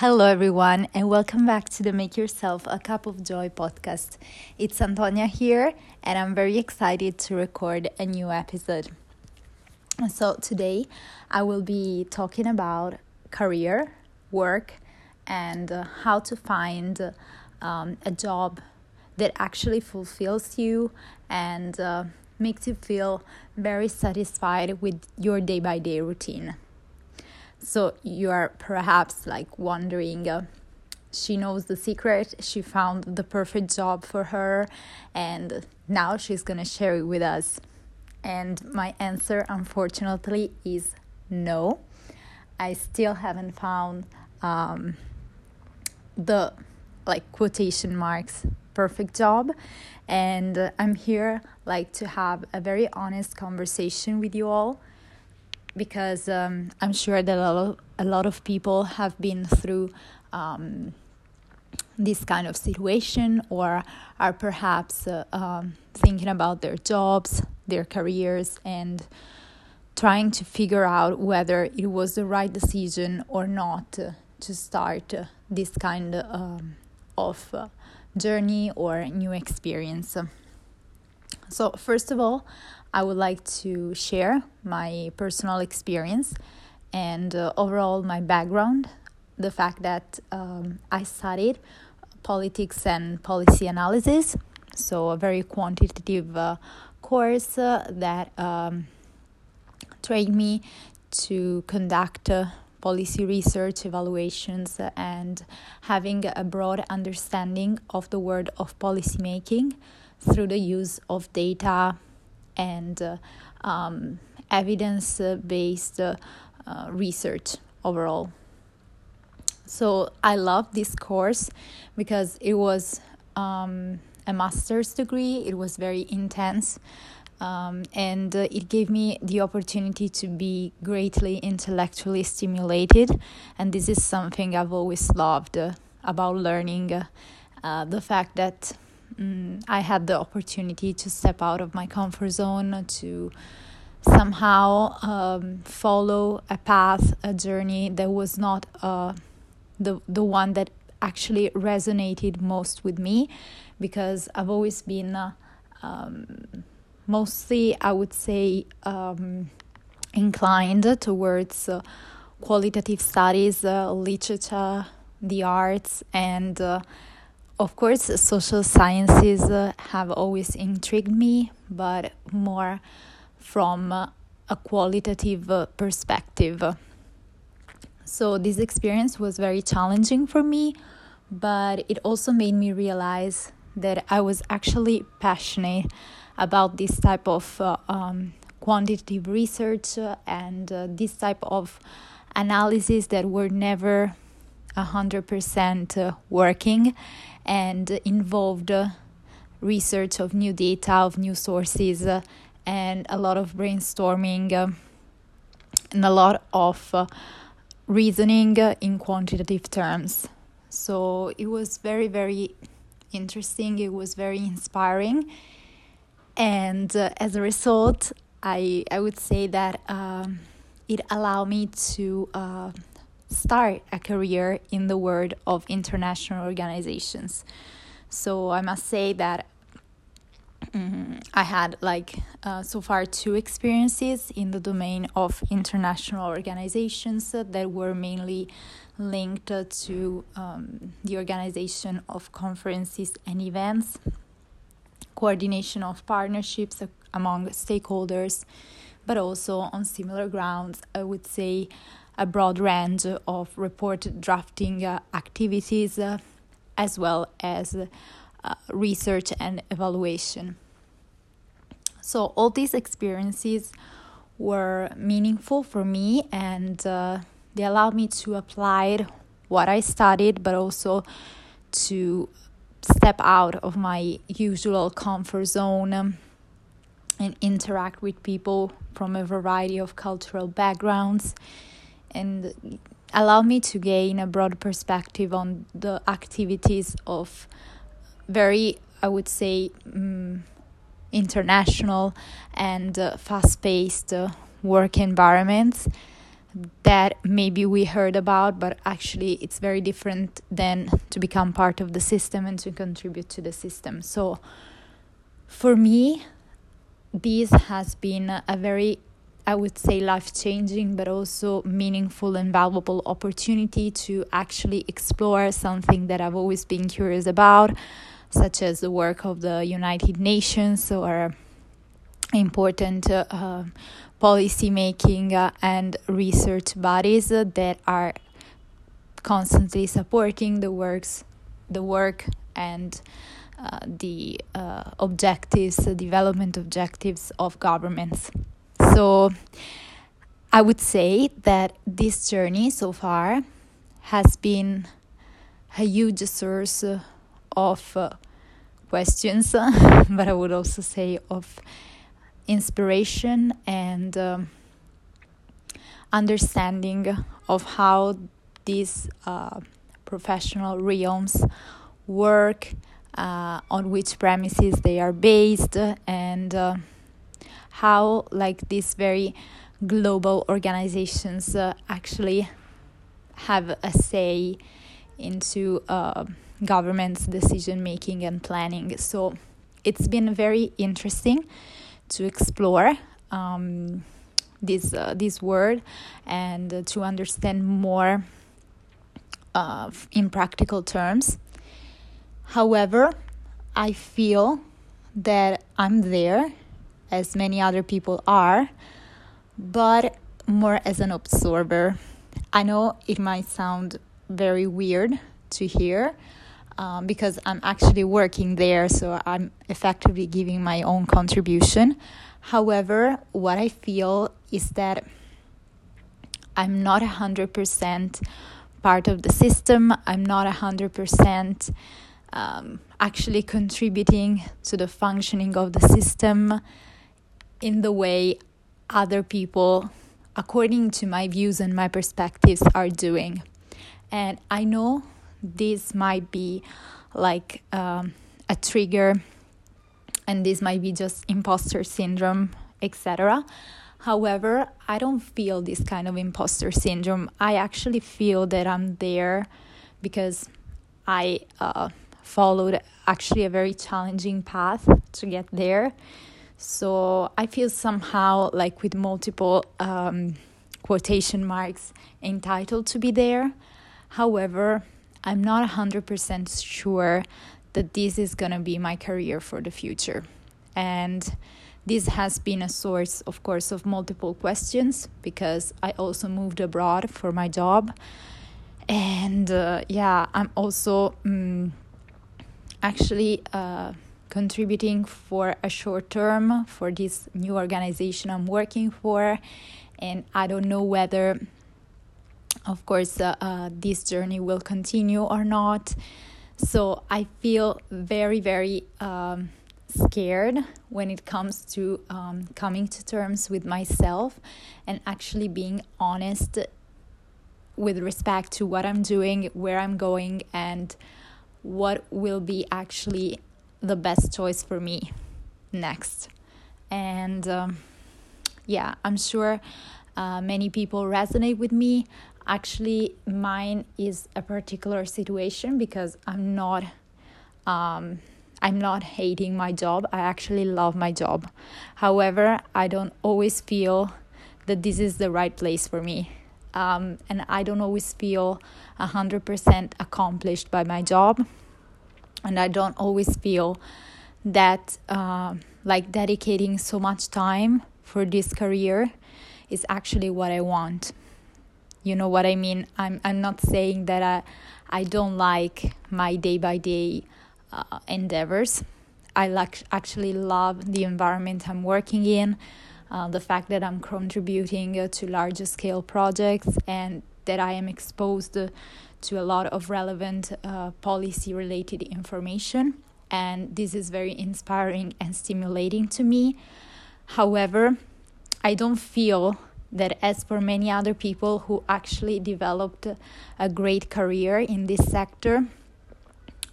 Hello, everyone, and welcome back to the Make Yourself a Cup of Joy podcast. It's Antonia here, and I'm very excited to record a new episode. So, today I will be talking about career, work, and uh, how to find um, a job that actually fulfills you and uh, makes you feel very satisfied with your day by day routine. So you are perhaps like wondering. Uh, she knows the secret. She found the perfect job for her, and now she's gonna share it with us. And my answer, unfortunately, is no. I still haven't found um, the like quotation marks perfect job and i'm here like to have a very honest conversation with you all because um, I'm sure that a lot, a lot of people have been through um, this kind of situation or are perhaps uh, um, thinking about their jobs, their careers, and trying to figure out whether it was the right decision or not uh, to start uh, this kind um, of uh, journey or new experience. So, first of all, I would like to share my personal experience and uh, overall my background. The fact that um, I studied politics and policy analysis, so a very quantitative uh, course uh, that um, trained me to conduct uh, policy research evaluations and having a broad understanding of the world of policymaking through the use of data and uh, um, evidence based uh, research overall. So I love this course because it was um, a master's degree, it was very intense. Um, and uh, it gave me the opportunity to be greatly intellectually stimulated. And this is something I've always loved uh, about learning uh, the fact that um, I had the opportunity to step out of my comfort zone, to somehow um, follow a path, a journey that was not uh, the the one that actually resonated most with me, because I've always been uh, um, mostly, I would say, um, inclined towards uh, qualitative studies, uh, literature, the arts, and uh, of course, social sciences uh, have always intrigued me, but more from uh, a qualitative uh, perspective. So, this experience was very challenging for me, but it also made me realize that I was actually passionate about this type of uh, um, quantitative research and uh, this type of analysis that were never 100% uh, working and involved research of new data, of new sources, uh, and a lot of brainstorming uh, and a lot of uh, reasoning in quantitative terms. So it was very, very interesting, it was very inspiring, and uh, as a result, I, I would say that um, it allowed me to uh, start a career in the world of international organizations. So I must say that um, I had like uh, so far two experiences in the domain of international organizations that were mainly linked to um, the organization of conferences and events, coordination of partnerships among stakeholders, but also on similar grounds, I would say a broad range of report drafting uh, activities uh, as well as uh, research and evaluation. So, all these experiences were meaningful for me and uh, they allowed me to apply what I studied, but also to step out of my usual comfort zone um, and interact with people from a variety of cultural backgrounds and allow me to gain a broad perspective on the activities of very, I would say, um, international and uh, fast paced uh, work environments. that maybe we heard about, but actually it's very different than to become part of the system and to contribute to the system. So for me, this has been a very, I would say, life changing, but also meaningful and valuable opportunity to actually explore something that I've always been curious about, such as the work of the United Nations or important uh, uh, policy making uh, and research bodies that are constantly supporting the works the work and uh, the uh, objectives the development objectives of governments so i would say that this journey so far has been a huge source of uh, questions but i would also say of inspiration and um, understanding of how these uh, professional realms work, uh, on which premises they are based, and uh, how like these very global organizations uh, actually have a say into uh, government's decision making and planning. So it's been very interesting to explore um, this uh, this word and to understand more uh, in practical terms. However, I feel that I'm there, as many other people are, but more as an observer. I know it might sound very weird to hear, um, because I'm actually working there, so I'm effectively giving my own contribution. However, what I feel is that I'm not 100% part of the system, I'm not 100% um, actually contributing to the functioning of the system in the way other people, according to my views and my perspectives, are doing. And I know this might be like um, a trigger and this might be just imposter syndrome etc however i don't feel this kind of imposter syndrome. I actually feel that i'm there because i uh, followed actually a very challenging path to get there so i feel somehow like with multiple um, quotation marks entitled to be there however I'm not 100% sure that this is going to be my career for the future. And this has been a source, of course, of multiple questions because I also moved abroad for my job. And uh, yeah, I'm also um, actually uh, contributing for a short term for this new organization I'm working for. And I don't know whether of course, uh, uh, this journey will continue or not. So I feel very, very um, scared when it comes to um, coming to terms with myself and actually being honest with respect to what I'm doing, where I'm going, and what will be actually the best choice for me next. And um, yeah, I'm sure uh, many people resonate with me. Actually mine is a particular situation because i'm not um, i'm not hating my job. I actually love my job. However i don't always feel that this is the right place for me. Um, and i don't always feel 100% accomplished by my job and i don't always feel that uh, like dedicating so much time for this career is actually what i want you know what I mean? I'm I'm not saying that I I don't like my day by day endeavors. I like actually love the environment I'm working in, uh, the fact that I'm contributing uh, to larger scale projects, and that I am exposed to a lot of relevant uh, policy related information. And this is very inspiring and stimulating to me. However, I don't feel that as for many other people who actually developed a great career in this sector,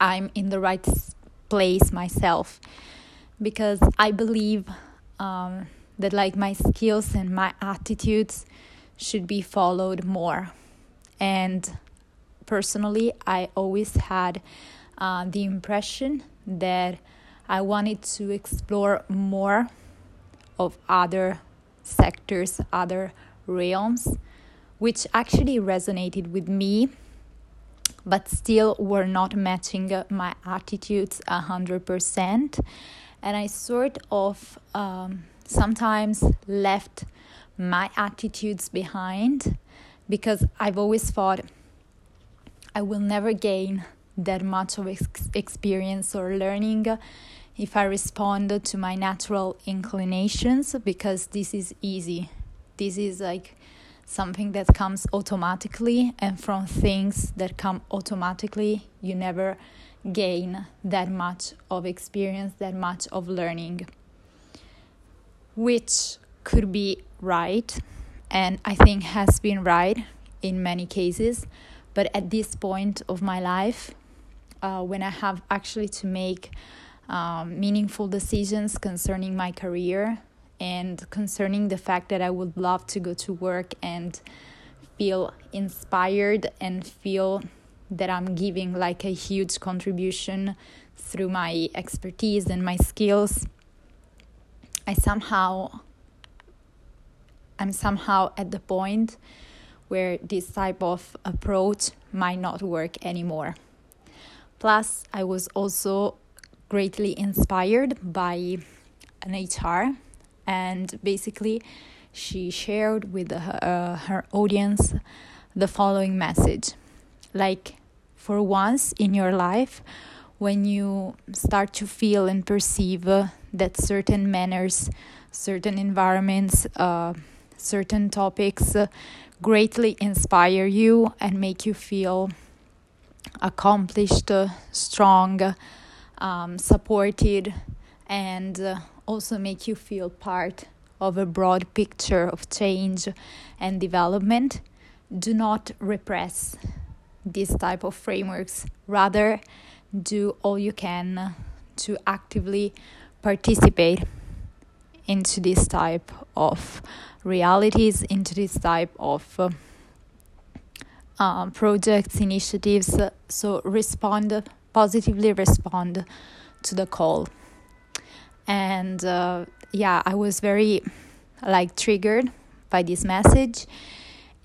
I'm in the right place myself because I believe um, that like my skills and my attitudes should be followed more. And personally, I always had uh, the impression that I wanted to explore more of other sectors, other realms, which actually resonated with me, but still were not matching my attitudes a hundred percent. And I sort of um, sometimes left my attitudes behind because I've always thought I will never gain that much of ex- experience or learning if I respond to my natural inclinations because this is easy. This is like something that comes automatically, and from things that come automatically, you never gain that much of experience, that much of learning, which could be right, and I think has been right in many cases. But at this point of my life, uh, when I have actually to make um, meaningful decisions concerning my career and concerning the fact that I would love to go to work and feel inspired and feel that I'm giving like a huge contribution through my expertise and my skills. I somehow I'm somehow at the point where this type of approach might not work anymore. Plus, I was also greatly inspired by an HR, and basically, she shared with her, uh, her audience the following message like, for once in your life, when you start to feel and perceive uh, that certain manners, certain environments, uh, certain topics greatly inspire you and make you feel accomplished, strong, um, supported, and uh, also make you feel part of a broad picture of change and development. Do not repress these type of frameworks. Rather, do all you can to actively participate into this type of realities, into this type of uh, um, projects, initiatives. So respond positively, respond to the call. And uh, yeah, I was very like triggered by this message,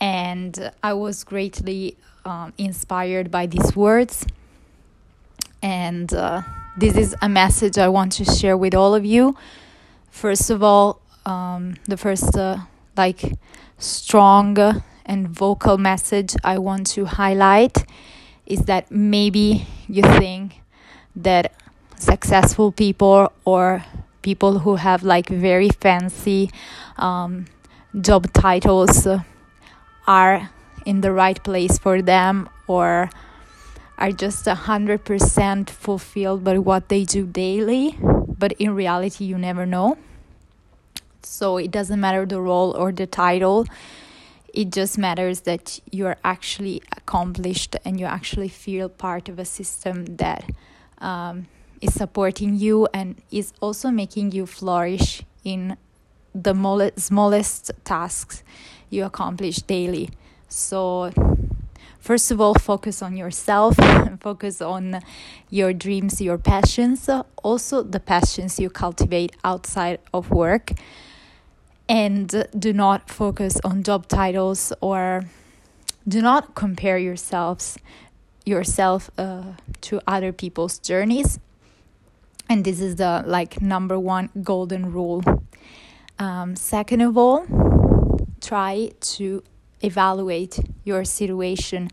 and I was greatly um, inspired by these words. And uh, this is a message I want to share with all of you. First of all, um, the first uh, like strong and vocal message I want to highlight is that maybe you think that successful people or people who have like very fancy um, job titles are in the right place for them or are just a hundred percent fulfilled by what they do daily but in reality you never know so it doesn't matter the role or the title it just matters that you're actually accomplished and you actually feel part of a system that um, is supporting you and is also making you flourish in the smallest tasks you accomplish daily. So, first of all, focus on yourself, focus on your dreams, your passions, also the passions you cultivate outside of work and do not focus on job titles or do not compare yourselves yourself uh, to other people's journeys. And this is the like number one golden rule. Um, second of all try to evaluate your situation.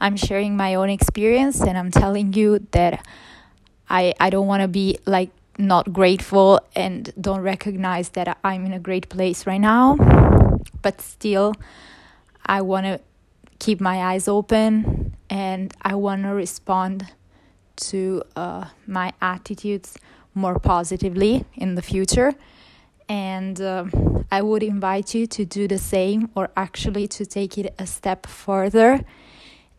I'm sharing my own experience and i'm telling you that i i don't want to be like not grateful and don't recognize that I'm in a great place right now. But still, I want to keep my eyes open and I want to respond to uh, my attitudes more positively in the future. And uh, I would invite you to do the same or actually to take it a step further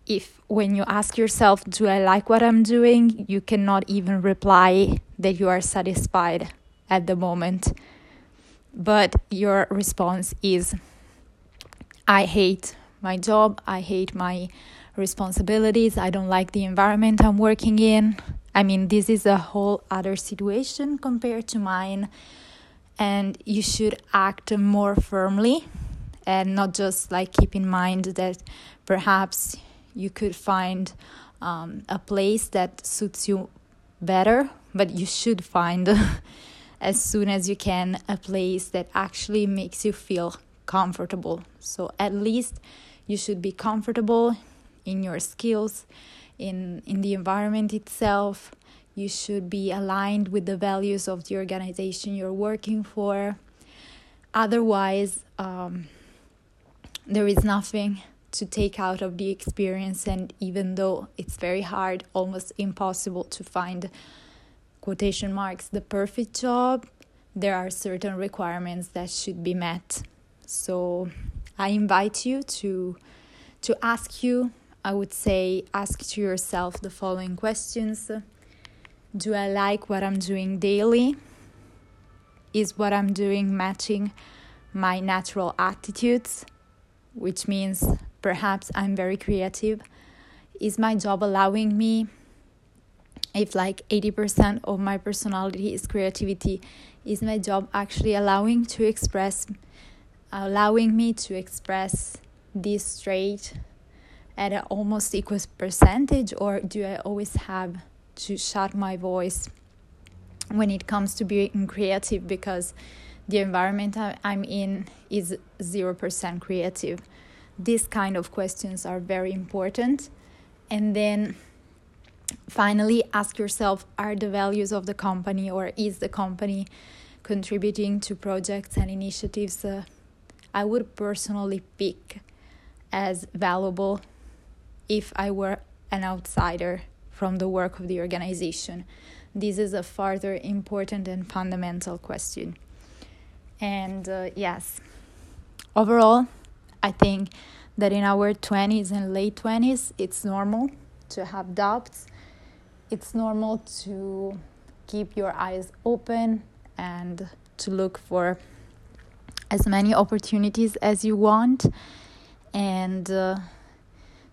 if when you ask yourself, Do I like what I'm doing? you cannot even reply that you are satisfied at the moment. But your response is, I hate my job, I hate my responsibilities, I don't like the environment I'm working in. I mean, this is a whole other situation compared to mine, and you should act more firmly and not just like keep in mind that perhaps you could find um, a place that suits you better, but you should find as soon as you can a place that actually makes you feel comfortable. So at least you should be comfortable in your skills, in in the environment itself. You should be aligned with the values of the organization you're working for. Otherwise, um, there is nothing to take out of the experience and even though it's very hard almost impossible to find quotation marks the perfect job there are certain requirements that should be met. So i invite you to to ask you i would say ask to yourself the following questions. Do i like what i'm doing daily? Is what i'm doing matching my natural attitudes? Which means perhaps I'm very creative. Is my job allowing me, if like 80% of my personality is creativity, is my job actually allowing to express, allowing me to express this trait at an almost equal percentage, or do I always have to shut my voice when it comes to being creative because the environment I'm in is 0% creative. These kind of questions are very important. And then finally, ask yourself are the values of the company or is the company contributing to projects and initiatives uh, I would personally pick as valuable if I were an outsider from the work of the organization? This is a further important and fundamental question. And uh, yes, overall, I think that in our 20s and late 20s, it's normal to have doubts. It's normal to keep your eyes open and to look for as many opportunities as you want and uh,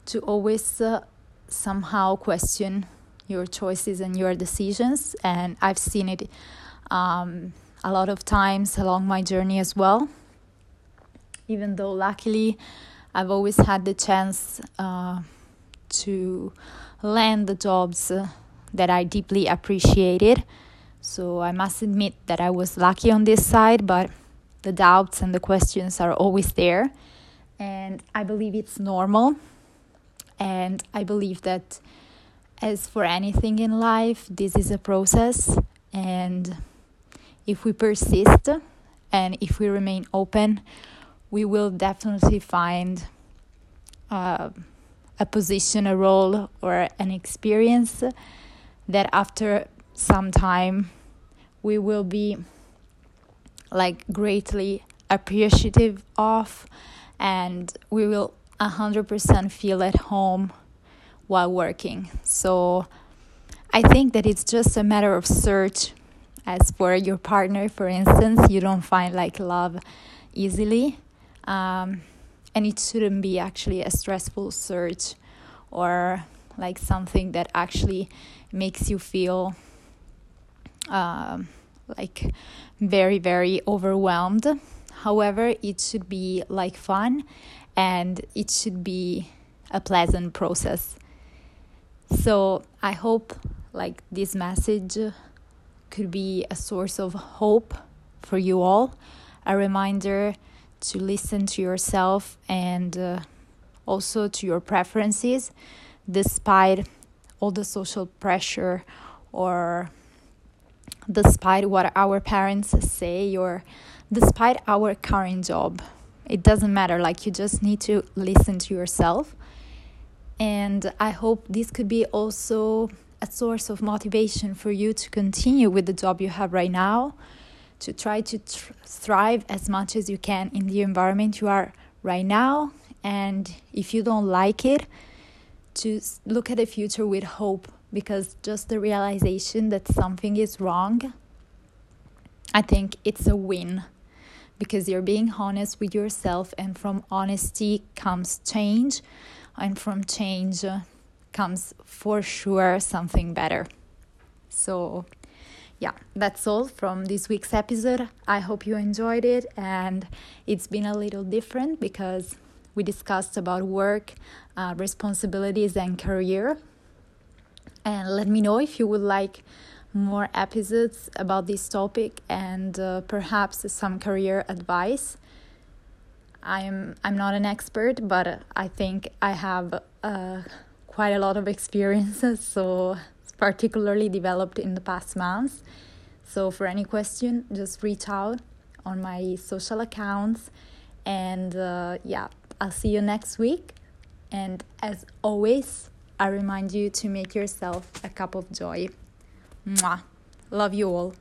to always uh, somehow question your choices and your decisions. And I've seen it um, a lot of times along my journey as well. Even though, luckily, I've always had the chance uh, to land the jobs uh, that I deeply appreciated. So I must admit that I was lucky on this side, but the doubts and the questions are always there. And I believe it's normal. And I believe that, as for anything in life, this is a process. And if we persist and if we remain open, we will definitely find uh, a position, a role, or an experience that after some time we will be like greatly appreciative of and we will 100% feel at home while working. So I think that it's just a matter of search as for your partner for instance you don't find like love easily um, and it shouldn't be actually a stressful search or like something that actually makes you feel um, like very very overwhelmed. However it should be like fun and it should be a pleasant process. So i hope like this message could be a source of hope for you all, a reminder to listen to yourself and uh, also to your preferences, despite all the social pressure or despite what our parents say or despite our current job. It doesn't matter, like, you just need to listen to yourself. And I hope this could be also a source of motivation for you to continue with the job you have right now, to try to tr- thrive as much as you can in the environment you are right now. And if you don't like it, to look at the future with hope because just the realization that something is wrong, I think it's a win because you're being honest with yourself, and from honesty comes change, and from change uh, comes for sure something better. So, yeah, that's all from this week's episode. I hope you enjoyed it, and it's been a little different because we discussed about work, uh, responsibilities, and career. And let me know if you would like more episodes about this topic and uh, perhaps some career advice. I'm I'm not an expert, but I think I have uh, quite a lot of experiences, so particularly developed in the past months. So for any question, just reach out on my social accounts, and uh, yeah, I'll see you next week. And as always, I remind you to make yourself a cup of joy. Mwah. Love you all.